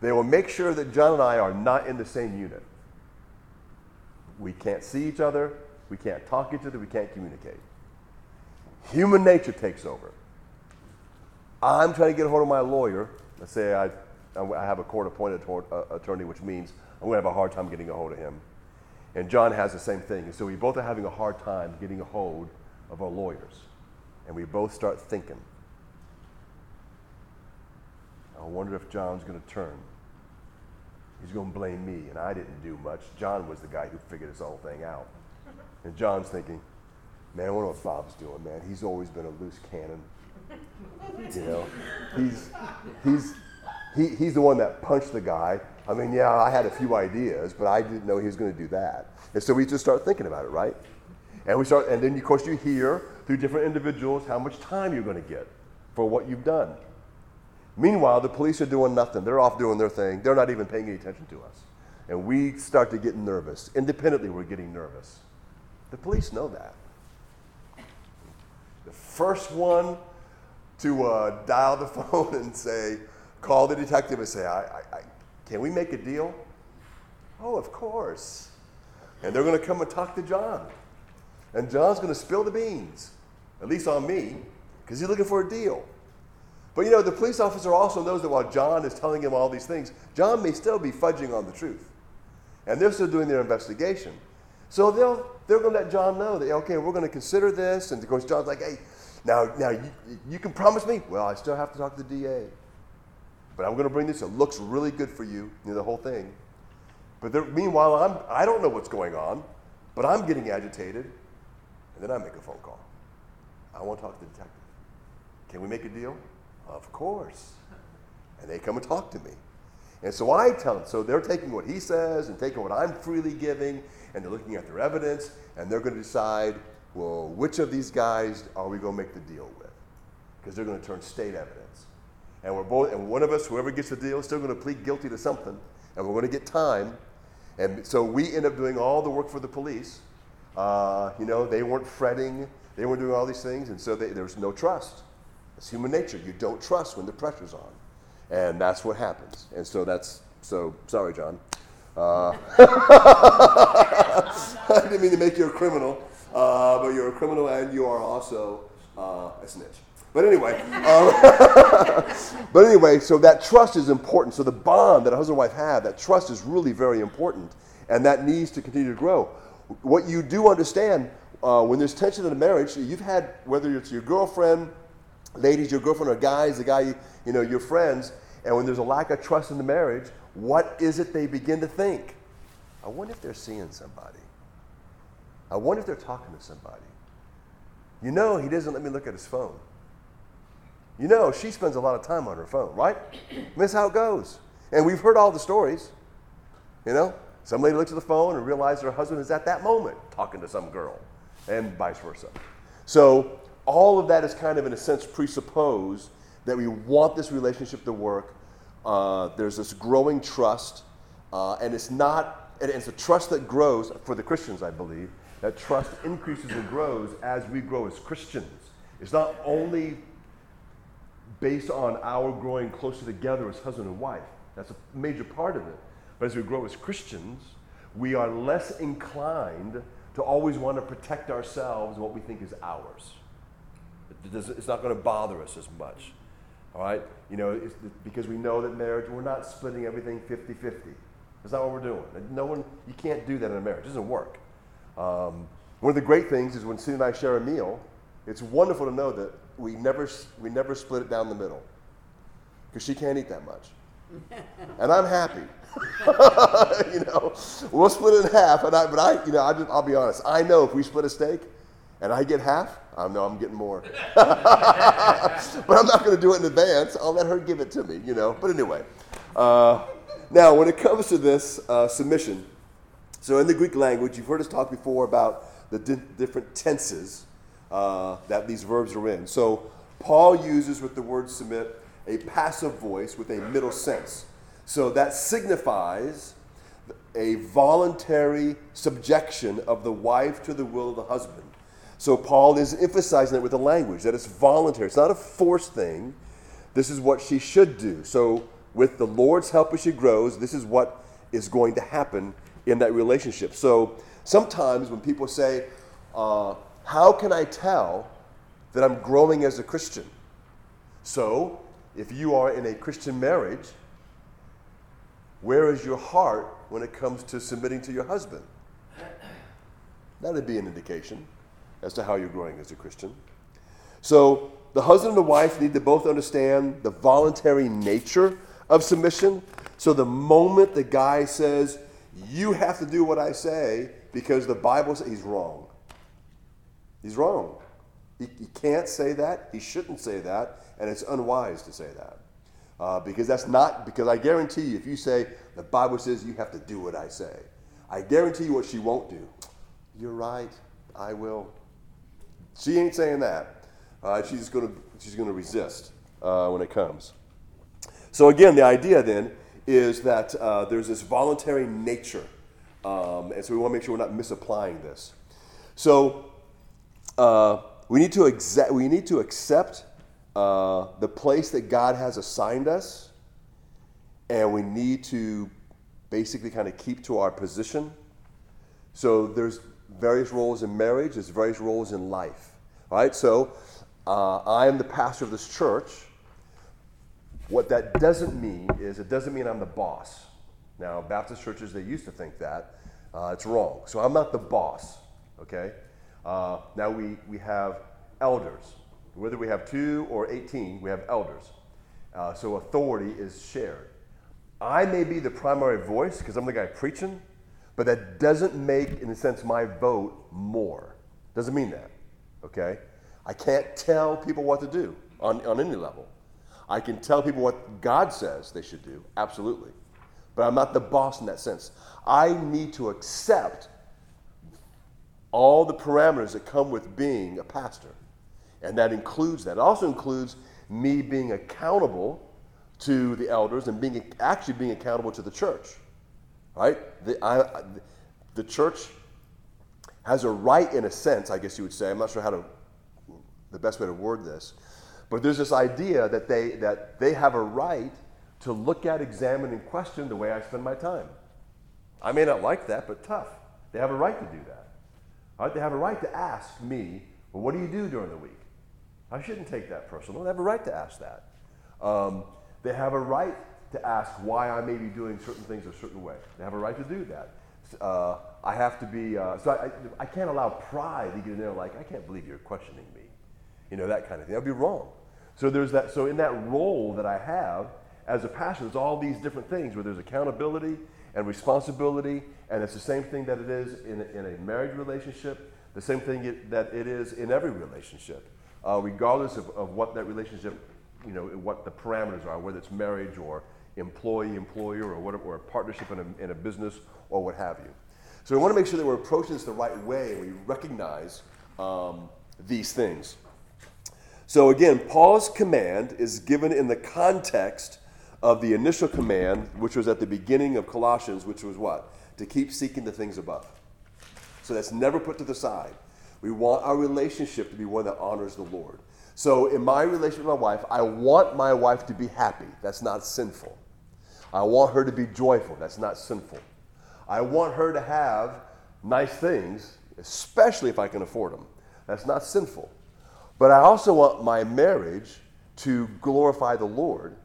They will make sure that John and I are not in the same unit. We can't see each other, we can't talk to each other, we can't communicate. Human nature takes over. I'm trying to get a hold of my lawyer. Let's say I I have a court appointed uh, attorney, which means I'm going to have a hard time getting a hold of him. And John has the same thing. And so we both are having a hard time getting a hold of our lawyers. And we both start thinking, I wonder if John's going to turn. He's going to blame me, and I didn't do much. John was the guy who figured this whole thing out. And John's thinking, man, I wonder what Bob's doing, man. He's always been a loose cannon. You know, he's, he's, he, he's the one that punched the guy. I mean, yeah, I had a few ideas, but I didn't know he was going to do that. And so we just start thinking about it, right? And we start, and then of course you hear through different individuals how much time you're going to get for what you've done. Meanwhile, the police are doing nothing. They're off doing their thing. They're not even paying any attention to us. And we start to get nervous. Independently, we're getting nervous. The police know that. The first one to uh, dial the *laughs* phone and say, call the detective and say, I, I, I, Can we make a deal? Oh, of course. And they're going to come and talk to John. And John's going to spill the beans, at least on me, because he's looking for a deal. But you know, the police officer also knows that while John is telling him all these things, John may still be fudging on the truth. And they're still doing their investigation. So they'll, they're going to let John know that, okay, we're going to consider this. And of course, John's like, hey, now, now you, you can promise me? Well, I still have to talk to the DA. But I'm going to bring this. It looks really good for you, you know, the whole thing. But there, meanwhile, I'm, I don't know what's going on, but I'm getting agitated. And then I make a phone call. I want to talk to the detective. Can we make a deal? Of course. And they come and talk to me. And so I tell them, so they're taking what he says and taking what I'm freely giving, and they're looking at their evidence, and they're going to decide, well, which of these guys are we going to make the deal with? Because they're going to turn state evidence. And we're both, and one of us, whoever gets the deal, is still going to plead guilty to something, and we're going to get time. And so we end up doing all the work for the police. Uh, you know, they weren't fretting, they weren't doing all these things, and so they, there was no trust. It's human nature. You don't trust when the pressure's on. And that's what happens. And so that's, so sorry, John. Uh, *laughs* I didn't mean to make you a criminal, uh, but you're a criminal and you are also uh, a snitch. But anyway, um, *laughs* but anyway, so that trust is important. So the bond that a husband and wife have, that trust is really very important, and that needs to continue to grow. What you do understand uh, when there's tension in a marriage, you've had whether it's your girlfriend, ladies, your girlfriend, or guys, the guy, you know, your friends, and when there's a lack of trust in the marriage, what is it they begin to think? I wonder if they're seeing somebody. I wonder if they're talking to somebody. You know, he doesn't let me look at his phone. You know, she spends a lot of time on her phone, right? That's how it goes. And we've heard all the stories. You know, some lady looks at the phone and realizes her husband is at that moment talking to some girl, and vice versa. So, all of that is kind of, in a sense, presuppose that we want this relationship to work. Uh, there's this growing trust, uh, and it's not, and it's a trust that grows for the Christians, I believe. That trust increases and grows as we grow as Christians. It's not only based on our growing closer together as husband and wife. That's a major part of it. But as we grow as Christians, we are less inclined to always want to protect ourselves and what we think is ours. It's not going to bother us as much. All right? You know, because we know that marriage, we're not splitting everything 50 50. That's not what we're doing. No one, you can't do that in a marriage. It doesn't work. Um, one of the great things is when Sue and I share a meal, it's wonderful to know that we never, we never split it down the middle because she can't eat that much. *laughs* and I'm happy. *laughs* you know, we'll split it in half, and I, but I, you know, I just, I'll be honest. I know if we split a steak and I get half, I know I'm getting more. *laughs* but I'm not going to do it in advance. I'll let her give it to me, you know. But anyway, uh, now when it comes to this uh, submission, so in the Greek language, you've heard us talk before about the di- different tenses uh, that these verbs are in. So Paul uses with the word submit a passive voice with a middle sense. So that signifies a voluntary subjection of the wife to the will of the husband. So Paul is emphasizing it with the language that it's voluntary. It's not a forced thing. This is what she should do. So with the Lord's help as she grows, this is what is going to happen in that relationship. So sometimes when people say, uh, how can I tell that I'm growing as a Christian? So, if you are in a Christian marriage, where is your heart when it comes to submitting to your husband? That would be an indication as to how you're growing as a Christian. So, the husband and the wife need to both understand the voluntary nature of submission. So, the moment the guy says, You have to do what I say because the Bible says he's wrong. He's wrong. He, he can't say that. He shouldn't say that. And it's unwise to say that. Uh, because that's not, because I guarantee you, if you say, the Bible says you have to do what I say, I guarantee you what she won't do. You're right. I will. She ain't saying that. Uh, she's going to she's to resist uh, when it comes. So again, the idea then is that uh, there's this voluntary nature, um, and so we want to make sure we're not misapplying this. So uh, we, need to exa- we need to accept uh, the place that God has assigned us, and we need to basically kind of keep to our position. So there's various roles in marriage, there's various roles in life. All right, so uh, I am the pastor of this church. What that doesn't mean is it doesn't mean I'm the boss. Now, Baptist churches, they used to think that. Uh, it's wrong. So I'm not the boss, okay? Uh, now we, we have elders. Whether we have two or 18, we have elders. Uh, so authority is shared. I may be the primary voice because I'm the guy preaching, but that doesn't make, in a sense, my vote more. Doesn't mean that, okay? I can't tell people what to do on, on any level. I can tell people what God says they should do, absolutely. But I'm not the boss in that sense. I need to accept all the parameters that come with being a pastor. And that includes that. It also includes me being accountable to the elders and being actually being accountable to the church. Right? The, I, the church has a right, in a sense, I guess you would say. I'm not sure how to, the best way to word this. But there's this idea that they, that they have a right to look at, examine, and question the way I spend my time. I may not like that, but tough. They have a right to do that. Right? They have a right to ask me, well, what do you do during the week? I shouldn't take that personal. They have a right to ask that. Um, they have a right to ask why I may be doing certain things a certain way. They have a right to do that. Uh, I have to be, uh, so I, I, can't allow pride to get in there like, I can't believe you're questioning me. You know, that kind of thing. That would be wrong. So there's that, so in that role that I have as a pastor, there's all these different things where there's accountability and responsibility, and it's the same thing that it is in a, in a marriage relationship, the same thing it, that it is in every relationship, uh, regardless of, of what that relationship, you know, what the parameters are, whether it's marriage or employee, employer, or, whatever, or a partnership in a, in a business or what have you. So we want to make sure that we're approaching this the right way and we recognize um, these things. So again, Paul's command is given in the context of the initial command, which was at the beginning of Colossians, which was what? To keep seeking the things above. So that's never put to the side. We want our relationship to be one that honors the Lord. So in my relationship with my wife, I want my wife to be happy. That's not sinful. I want her to be joyful. That's not sinful. I want her to have nice things, especially if I can afford them. That's not sinful. But I also want my marriage to glorify the Lord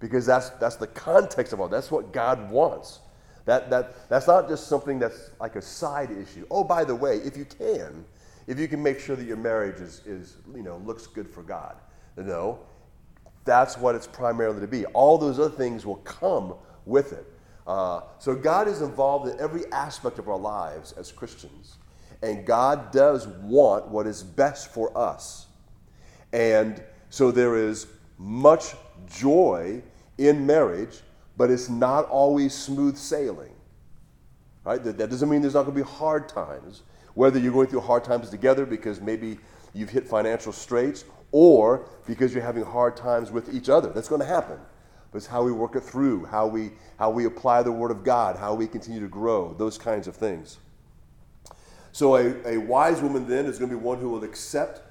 because that's, that's the context of all. That's what God wants. That, that, that's not just something that's like a side issue. Oh, by the way, if you can, if you can make sure that your marriage is, is you know, looks good for God. No, that's what it's primarily to be. All those other things will come with it. Uh, so God is involved in every aspect of our lives as Christians. And God does want what is best for us. And so there is much joy in marriage, but it's not always smooth sailing. Right? That, that doesn't mean there's not going to be hard times. Whether you're going through hard times together because maybe you've hit financial straits or because you're having hard times with each other. That's going to happen. But it's how we work it through, how we, how we apply the Word of God, how we continue to grow, those kinds of things. So, a, a wise woman then is going to be one who will accept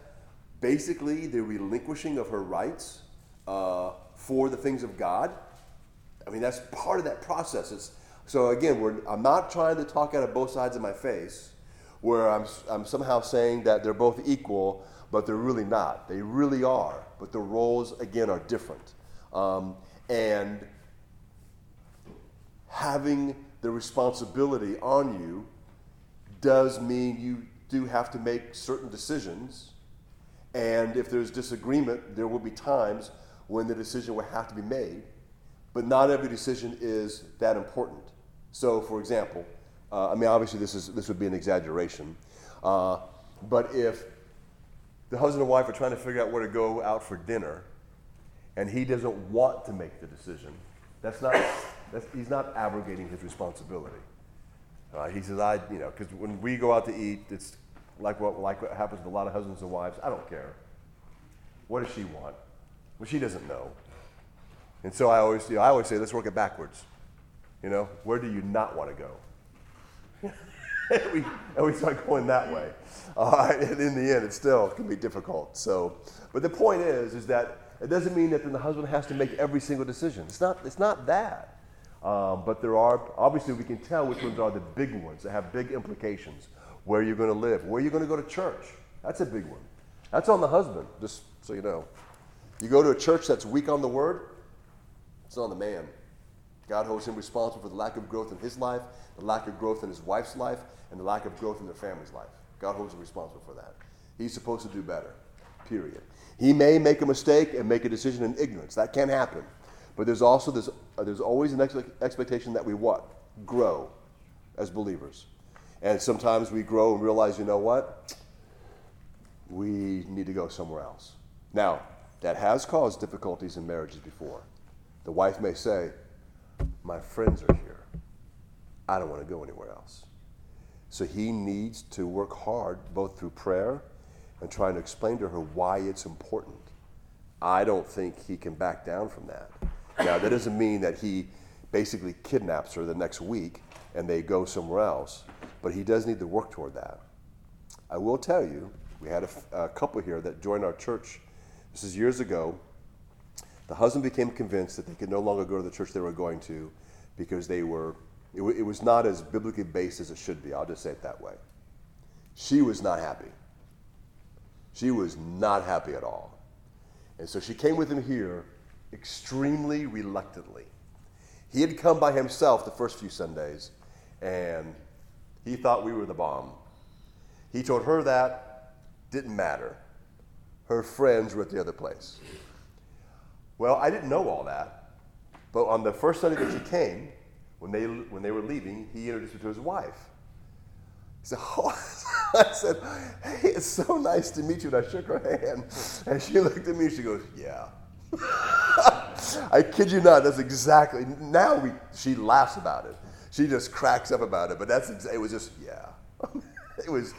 basically the relinquishing of her rights uh, for the things of God. I mean, that's part of that process. It's, so, again, I'm not trying to talk out of both sides of my face where I'm, I'm somehow saying that they're both equal, but they're really not. They really are, but the roles, again, are different. Um, and having the responsibility on you does mean you do have to make certain decisions. And if there's disagreement, there will be times when the decision will have to be made. But not every decision is that important. So, for example, uh, I mean, obviously, this, is, this would be an exaggeration. Uh, but if the husband and wife are trying to figure out where to go out for dinner, and he doesn't want to make the decision, that's not, that's, he's not abrogating his responsibility. Uh, he says, I, you know, because when we go out to eat, it's like what, like what happens with a lot of husbands and wives. I don't care. What does she want? Well, she doesn't know. And so I always, you know, I always say, let's work it backwards. You know, where do you not want to go? *laughs* and, we, and we start going that way. All right, *laughs* and in the end, it still can be difficult. So, but the point is, is that it doesn't mean that then the husband has to make every single decision. It's not, it's not that. Um, but there are, obviously, we can tell which ones are the big ones that have big implications. Where you're going to live, where you're going to go to church. That's a big one. That's on the husband, just so you know. You go to a church that's weak on the word, it's on the man. God holds him responsible for the lack of growth in his life, the lack of growth in his wife's life, and the lack of growth in their family's life. God holds him responsible for that. He's supposed to do better, period. He may make a mistake and make a decision in ignorance. That can happen. But there's also this, uh, there's always an ex- expectation that we what? Grow as believers. And sometimes we grow and realize, you know what? We need to go somewhere else. Now, that has caused difficulties in marriages before. The wife may say, My friends are here. I don't want to go anywhere else. So he needs to work hard, both through prayer and trying to explain to her why it's important. I don't think he can back down from that. Now, that doesn't mean that he basically kidnaps her the next week and they go somewhere else, but he does need to work toward that. I will tell you, we had a, a couple here that joined our church. This is years ago. The husband became convinced that they could no longer go to the church they were going to because they were, it, w- it was not as biblically based as it should be. I'll just say it that way. She was not happy. She was not happy at all. And so she came with him here extremely reluctantly. He had come by himself the first few Sundays, and he thought we were the bomb. He told her that didn't matter. Her friends were at the other place. Well, I didn't know all that, but on the first Sunday that she came, when they, when they were leaving, he introduced me to his wife. He said, *laughs* oh, I said, hey, it's so nice to meet you. And I shook her hand. And she looked at me, she goes, yeah. *laughs* I kid you not, that's exactly, now we, she laughs about it. She just cracks up about it, but that's, it was just, yeah. *laughs* it was,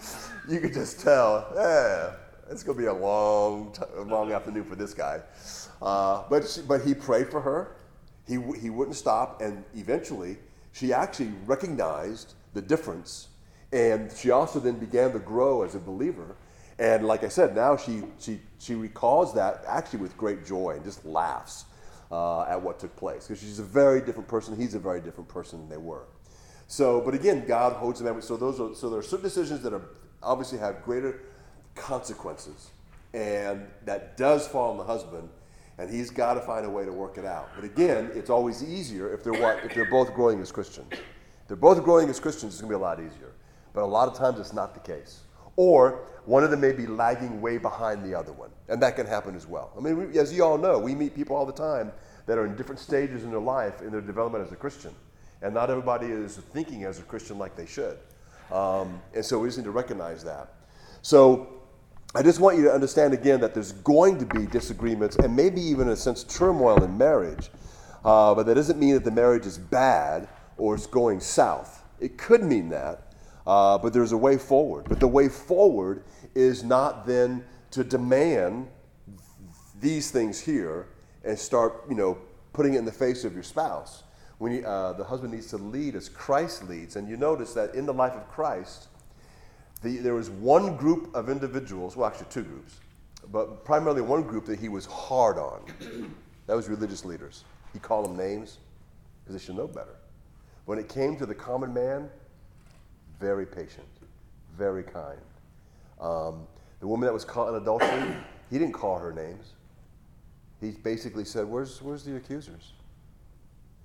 you could just tell, yeah, it's going to be a long, long afternoon for this guy. Uh, but, she, but he prayed for her. He, he wouldn't stop, and eventually she actually recognized the difference. And she also then began to grow as a believer. And like I said, now she, she, she recalls that actually with great joy and just laughs uh, at what took place. Because she's a very different person. He's a very different person than they were. So, but again, God holds them. So those are, so there are certain decisions that are obviously have greater consequences, and that does fall on the husband, and he's got to find a way to work it out. But again, it's always easier if they're what if they're both growing as Christians. If they're both growing as Christians, it's going to be a lot easier. But a lot of times, it's not the case. Or one of them may be lagging way behind the other one, and that can happen as well. I mean, we, as you all know, we meet people all the time that are in different stages in their life in their development as a Christian, and not everybody is thinking as a Christian like they should. Um, and so we just need to recognize that. So I just want you to understand again that there's going to be disagreements and maybe even, in a sense, of turmoil in marriage. Uh, but that doesn't mean that the marriage is bad or it's going south. It could mean that, uh, but there's a way forward. But the way forward is not then to demand these things here and start, you know, putting it in the face of your spouse. When you, uh, the husband needs to lead as Christ leads, and you notice that in the life of Christ, the, there was one group of individuals, well, actually two groups, but primarily one group that he was hard on. *clears throat* that was religious leaders. He called them names because they should know better. When it came to the common man, very patient, very kind. Um, the woman that was caught in adultery, *clears throat* he didn't call her names. He basically said, "Where's where's the accusers?"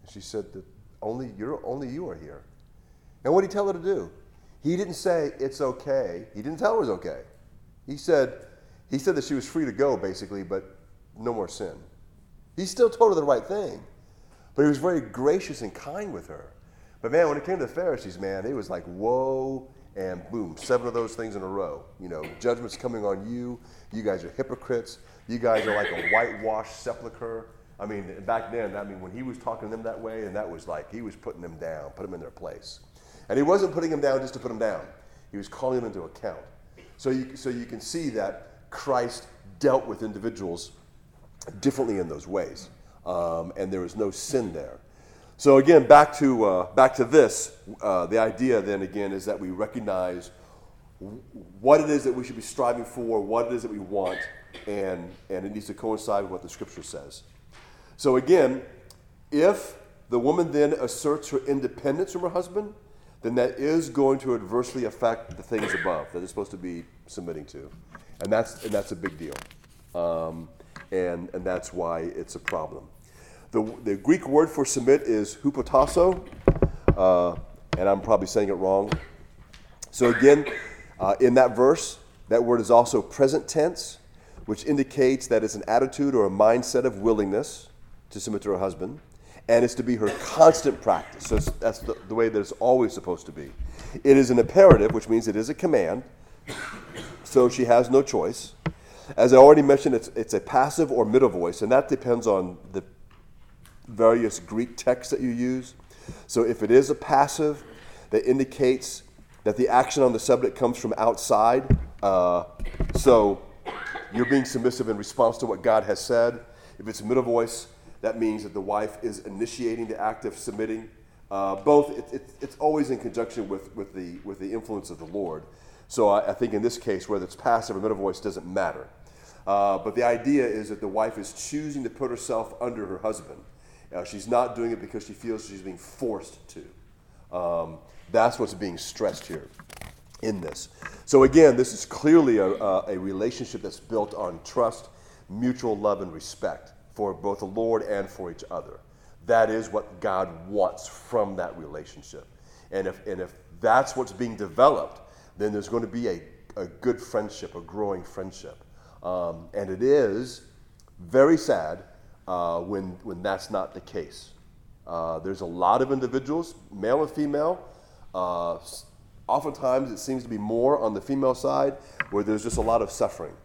And she said that only you're only you are here. And what did he tell her to do? He didn't say it's okay. He didn't tell her it was okay. He said he said that she was free to go basically, but no more sin. He still told her the right thing, but he was very gracious and kind with her. But man, when it came to the Pharisees, man, it was like whoa and boom, seven of those things in a row. You know, judgment's coming on you. You guys are hypocrites. You guys are like a whitewashed sepulcher. I mean, back then, I mean, when he was talking to them that way, and that was like he was putting them down, put them in their place. And he wasn't putting them down just to put them down. He was calling them into account. So you, so you can see that Christ dealt with individuals differently in those ways, um, and there was no sin there. So again, back to uh, back to this. Uh, the idea then again is that we recognize what it is that we should be striving for, what it is that we want, and and it needs to coincide with what the Scripture says. So again, if the woman then asserts her independence from her husband, then that is going to adversely affect the things above that it's supposed to be submitting to, and that's and that's a big deal, um, and and that's why it's a problem. The, the Greek word for submit is hupotasso, uh, and I'm probably saying it wrong. So, again, uh, in that verse, that word is also present tense, which indicates that it's an attitude or a mindset of willingness to submit to her husband, and it's to be her constant practice. So, that's the, the way that it's always supposed to be. It is an imperative, which means it is a command, so she has no choice. As I already mentioned, it's, it's a passive or middle voice, and that depends on the various Greek texts that you use. So if it is a passive that indicates that the action on the subject comes from outside, uh, so you're being submissive in response to what God has said. If it's a middle voice, that means that the wife is initiating the act of submitting. Uh, both, it, it, it's always in conjunction with, with, the, with the influence of the Lord. So I, I think in this case, whether it's passive or middle voice doesn't matter. Uh, but the idea is that the wife is choosing to put herself under her husband. Uh, she's not doing it because she feels she's being forced to. Um, that's what's being stressed here in this. So, again, this is clearly a, a, a, relationship that's built on trust, mutual love, and respect for both the Lord and for each other. That is what God wants from that relationship. And if, and if that's what's being developed, then there's going to be a, a good friendship, a growing friendship. Um, and it is very sad uh, when, when that's not the case. Uh, there's a lot of individuals, male and female. Uh, oftentimes, it seems to be more on the female side where there's just a lot of suffering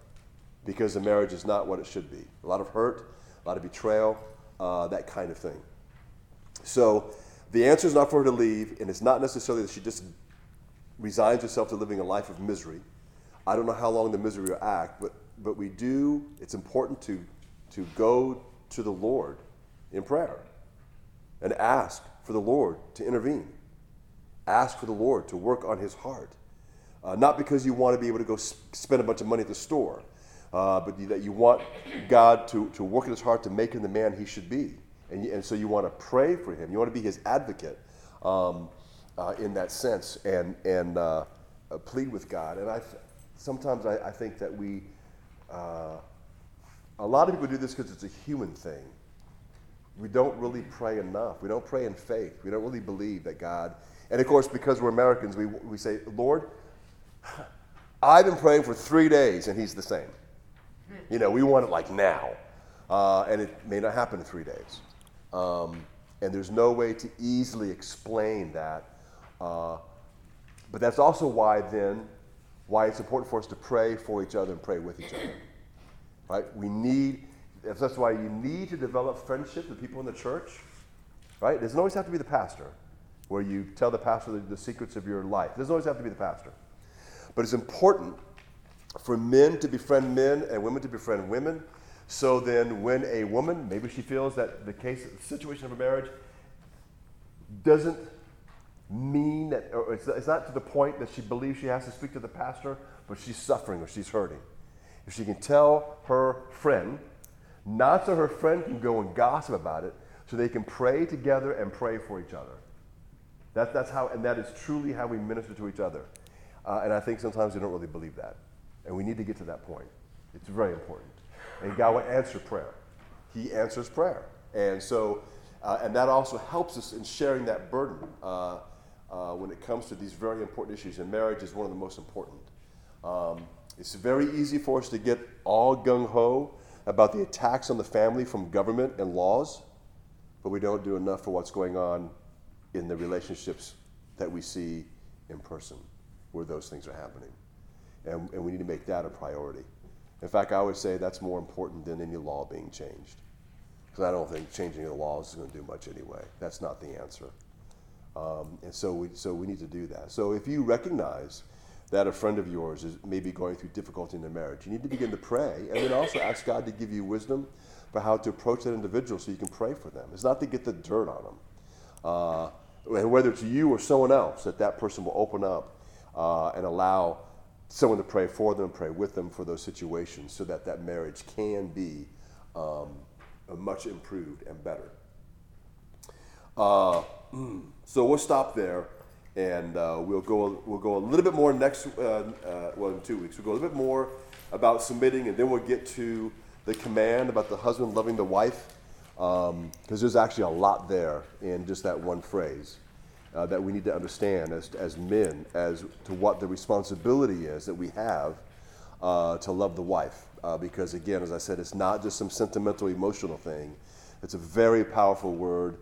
because the marriage is not what it should be. A lot of hurt, a lot of betrayal, uh, that kind of thing. So, the answer is not for her to leave, and it's not necessarily that she just resigns herself to living a life of misery. I don't know how long the misery will act, but, but we do, it's important to, to go to the Lord in prayer and ask for the Lord to intervene. Ask for the Lord to work on his heart. Uh, not because you want to be able to go spend a bunch of money at the store, uh, but that you want God to, to work in his heart to make him the man he should be. And, and so you want to pray for him. You want to be his advocate um, uh, in that sense and, and uh, uh, plead with God. And I, sometimes I, I think that we, uh, a lot of people do this because it's a human thing. We don't really pray enough. We don't pray in faith. We don't really believe that God, and of course, because we're Americans, we, we say, Lord, I've been praying for three days and He's the same. You know, we want it like now. Uh, and it may not happen in three days. Um, and there's no way to easily explain that. Uh, but that's also why then, why it's important for us to pray for each other and pray with each other. Right? We need, that's why you need to develop friendship with people in the church. Right? It doesn't always have to be the pastor, where you tell the pastor the, the secrets of your life. It doesn't always have to be the pastor. But it's important for men to befriend men and women to befriend women. So then, when a woman, maybe she feels that the case, the situation of a marriage doesn't mean that, or it's, it's not to the point that she believes she has to speak to the pastor, but she's suffering or she's hurting. If she can tell her friend, not so her friend can go and gossip about it, so they can pray together and pray for each other. That, that's how, and that is truly how we minister to each other. Uh, and I think sometimes we don't really believe that. And we need to get to that point. It's very important. And God will answer prayer. He answers prayer. And so, uh, and that also helps us in sharing that burden uh, uh, when it comes to these very important issues. And marriage is one of the most important. Um, it's very easy for us to get all gung ho about the attacks on the family from government and laws, but we don't do enough for what's going on in the relationships that we see in person where those things are happening. And, and we need to make that a priority. In fact, I would say that's more important than any law being changed. Because I don't think changing the laws is going to do much anyway. That's not the answer. Um, and so we, so we need to do that. So if you recognize that a friend of yours is maybe going through difficulty in their marriage, you need to begin to pray and then also ask God to give you wisdom for how to approach that individual so you can pray for them. It's not to get the dirt on them. Uh, and whether it's you or someone else, that that person will open up uh, and allow someone to pray for them, pray with them for those situations so that that marriage can be um, much improved and better. Uh, so we'll stop there and uh, we'll go we'll go a little bit more next uh, uh, well in two weeks we'll go a little bit more about submitting and then we'll get to the command about the husband loving the wife because there's actually a lot there in just that one phrase uh, that we need to understand as, as men as to what the responsibility is that we have uh, to love the wife. Uh, because again, as I said, it's not just some sentimental, emotional thing. It's a very powerful word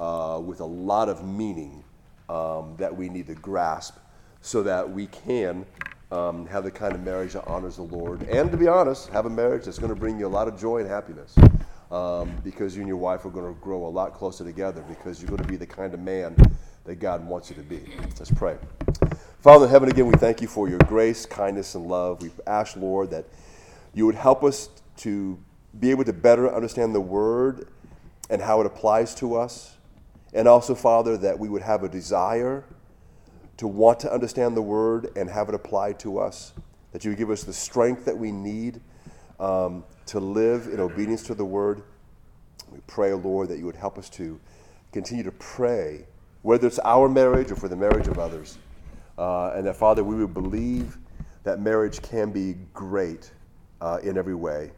uh, with a lot of meaning um, that we need to grasp so that we can um, have the kind of marriage that honors the Lord. And to be honest, have a marriage that's going to bring you a lot of joy and happiness. Um, because you and your wife are going to grow a lot closer together because you're going to be the kind of man that God wants you to be. Let's pray. Father in heaven, again, we thank you for your grace, kindness, and love. We ask, Lord, that you would help us to be able to better understand the word and how it applies to us. And also, Father, that we would have a desire to want to understand the word and have it applied to us. That you would give us the strength that we need um, to live in obedience to the word. We pray, Lord, that you would help us to continue to pray, whether it's our marriage or for the marriage of others. Uh, and that, Father, we would believe that marriage can be great uh, in every way.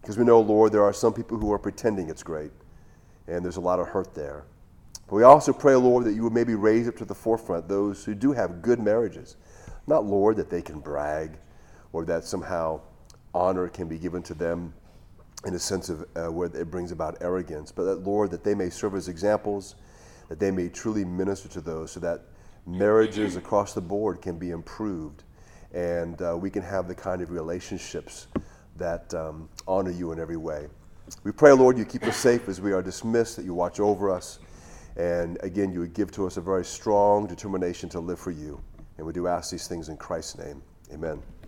Because we know, Lord, there are some people who are pretending it's great, and there's a lot of hurt there. But we also pray, Lord, that you would maybe raise up to the forefront those who do have good marriages. Not, Lord, that they can brag or that somehow honor can be given to them in a sense of uh, where it brings about arrogance, but that, Lord, that they may serve as examples, that they may truly minister to those so that marriages across the board can be improved and uh, we can have the kind of relationships that um, honor you in every way. We pray, Lord, you keep us safe as we are dismissed, that you watch over us. And again, you would give to us a very strong determination to live for you. And we do ask these things in Christ's name. Amen.